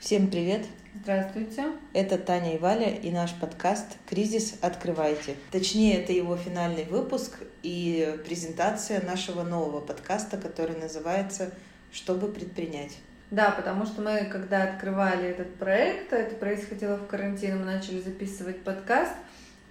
Всем привет! Здравствуйте! Это Таня и Валя и наш подкаст «Кризис. Открывайте». Точнее, это его финальный выпуск и презентация нашего нового подкаста, который называется «Чтобы предпринять». Да, потому что мы, когда открывали этот проект, это происходило в карантине, мы начали записывать подкаст.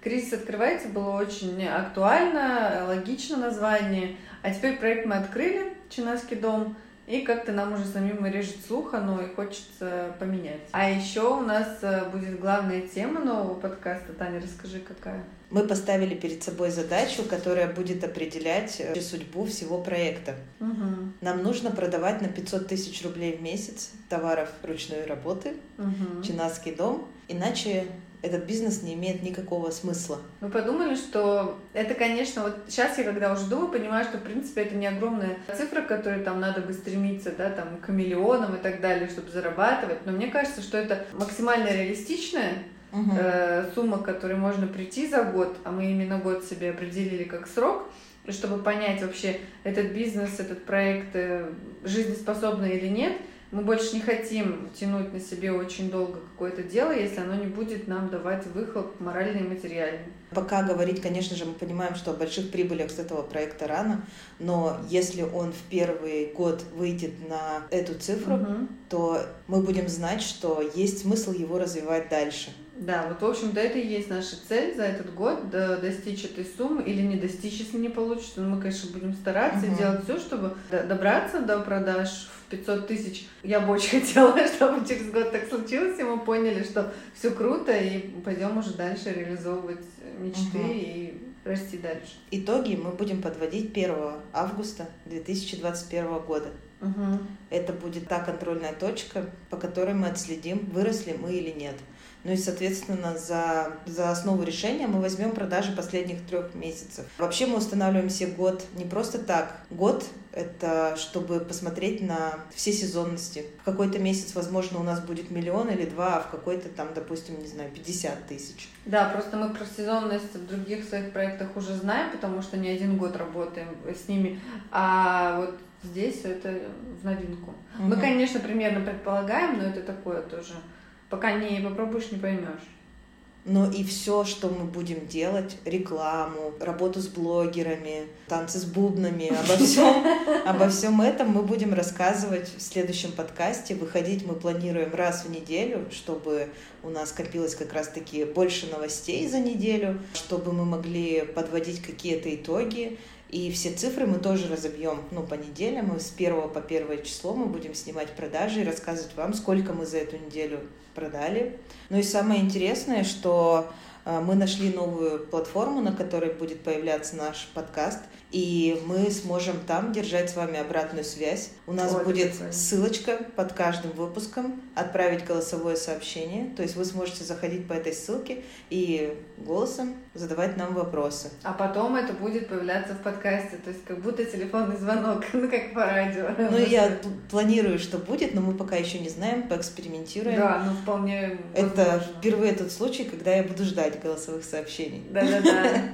«Кризис. Открывайте» было очень актуально, логично название. А теперь проект мы открыли, Чинаский дом – и как-то нам уже самим режет слуха, но и хочется поменять. А еще у нас э, будет главная тема нового подкаста. Таня, расскажи, какая? Мы поставили перед собой задачу, которая будет определять э, судьбу всего проекта. Угу. Нам нужно продавать на 500 тысяч рублей в месяц товаров ручной работы, угу. чинаский дом, иначе этот бизнес не имеет никакого смысла. Мы подумали, что это, конечно, вот сейчас я когда уже думаю, понимаю, что, в принципе, это не огромная цифра, к которой там надо бы стремиться, да, там, к миллионам и так далее, чтобы зарабатывать, но мне кажется, что это максимально реалистичная Угу. э, сумма, к которой можно прийти за год, а мы именно год себе определили как срок, чтобы понять вообще, этот бизнес, этот проект э, жизнеспособный или нет – мы больше не хотим тянуть на себе очень долго какое-то дело, если оно не будет нам давать выхлоп моральный и материальный. Пока говорить, конечно же, мы понимаем, что о больших прибылях с этого проекта рано, но если он в первый год выйдет на эту цифру, угу. то мы будем знать, что есть смысл его развивать дальше. Да, вот, в общем-то, это и есть наша цель за этот год, достичь этой суммы или не достичь, если не получится. Но мы, конечно, будем стараться угу. делать все, чтобы добраться до продаж 500 тысяч. Я бы очень хотела, чтобы через год так случилось, и мы поняли, что все круто, и пойдем уже дальше реализовывать мечты угу. и расти дальше. Итоги мы будем подводить 1 августа 2021 года. Угу. Это будет та контрольная точка, по которой мы отследим, выросли мы или нет. Ну и, соответственно, за, за основу решения мы возьмем продажи последних трех месяцев. Вообще мы устанавливаем себе год не просто так. Год — это чтобы посмотреть на все сезонности. В какой-то месяц, возможно, у нас будет миллион или два, а в какой-то там, допустим, не знаю, 50 тысяч. Да, просто мы про сезонность в других своих проектах уже знаем, потому что не один год работаем с ними. А вот здесь это в новинку. Угу. Мы, конечно, примерно предполагаем, но это такое тоже Пока не попробуешь, не поймешь. Но и все, что мы будем делать, рекламу, работу с блогерами, танцы с бубнами, обо всем, обо всем этом мы будем рассказывать в следующем подкасте. Выходить мы планируем раз в неделю, чтобы у нас копилось как раз-таки больше новостей за неделю, чтобы мы могли подводить какие-то итоги и все цифры мы тоже разобьем ну, по неделям. Мы с 1 по 1 число мы будем снимать продажи и рассказывать вам, сколько мы за эту неделю продали. Ну и самое интересное, что мы нашли новую платформу, на которой будет появляться наш подкаст, и мы сможем там держать с вами обратную связь. У нас Ой, будет ссылочка под каждым выпуском, отправить голосовое сообщение, то есть вы сможете заходить по этой ссылке и голосом задавать нам вопросы. А потом это будет появляться в подкасте, то есть как будто телефонный звонок, ну как по радио. Ну я планирую, что будет, но мы пока еще не знаем, поэкспериментируем. Да, ну вполне Это впервые тот случай, когда я буду ждать голосовых сообщений. Да-да-да.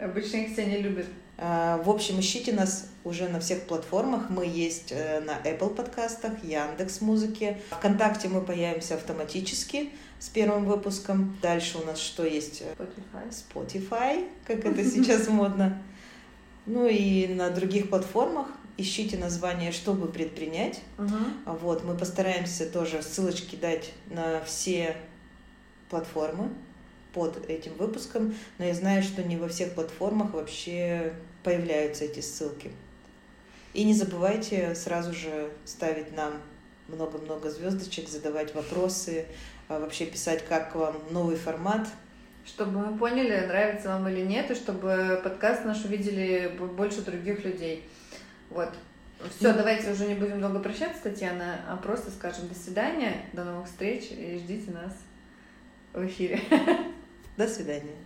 Обычно их все не любят. А, в общем, ищите нас уже на всех платформах. Мы есть э, на Apple подкастах, Яндекс Музыке. Вконтакте мы появимся автоматически с первым выпуском. Дальше у нас что есть? Spotify. Spotify, как это сейчас модно. Ну и на других платформах ищите название «Чтобы предпринять». Угу. Вот, мы постараемся тоже ссылочки дать на все платформы под этим выпуском, но я знаю, что не во всех платформах вообще появляются эти ссылки. И не забывайте сразу же ставить нам много-много звездочек, задавать вопросы, а вообще писать, как вам новый формат. Чтобы мы поняли, нравится вам или нет, и чтобы подкаст наш увидели больше других людей. Вот. Все, ну, давайте уже не будем долго прощаться, Татьяна, а просто скажем до свидания, до новых встреч и ждите нас в эфире. До свидания.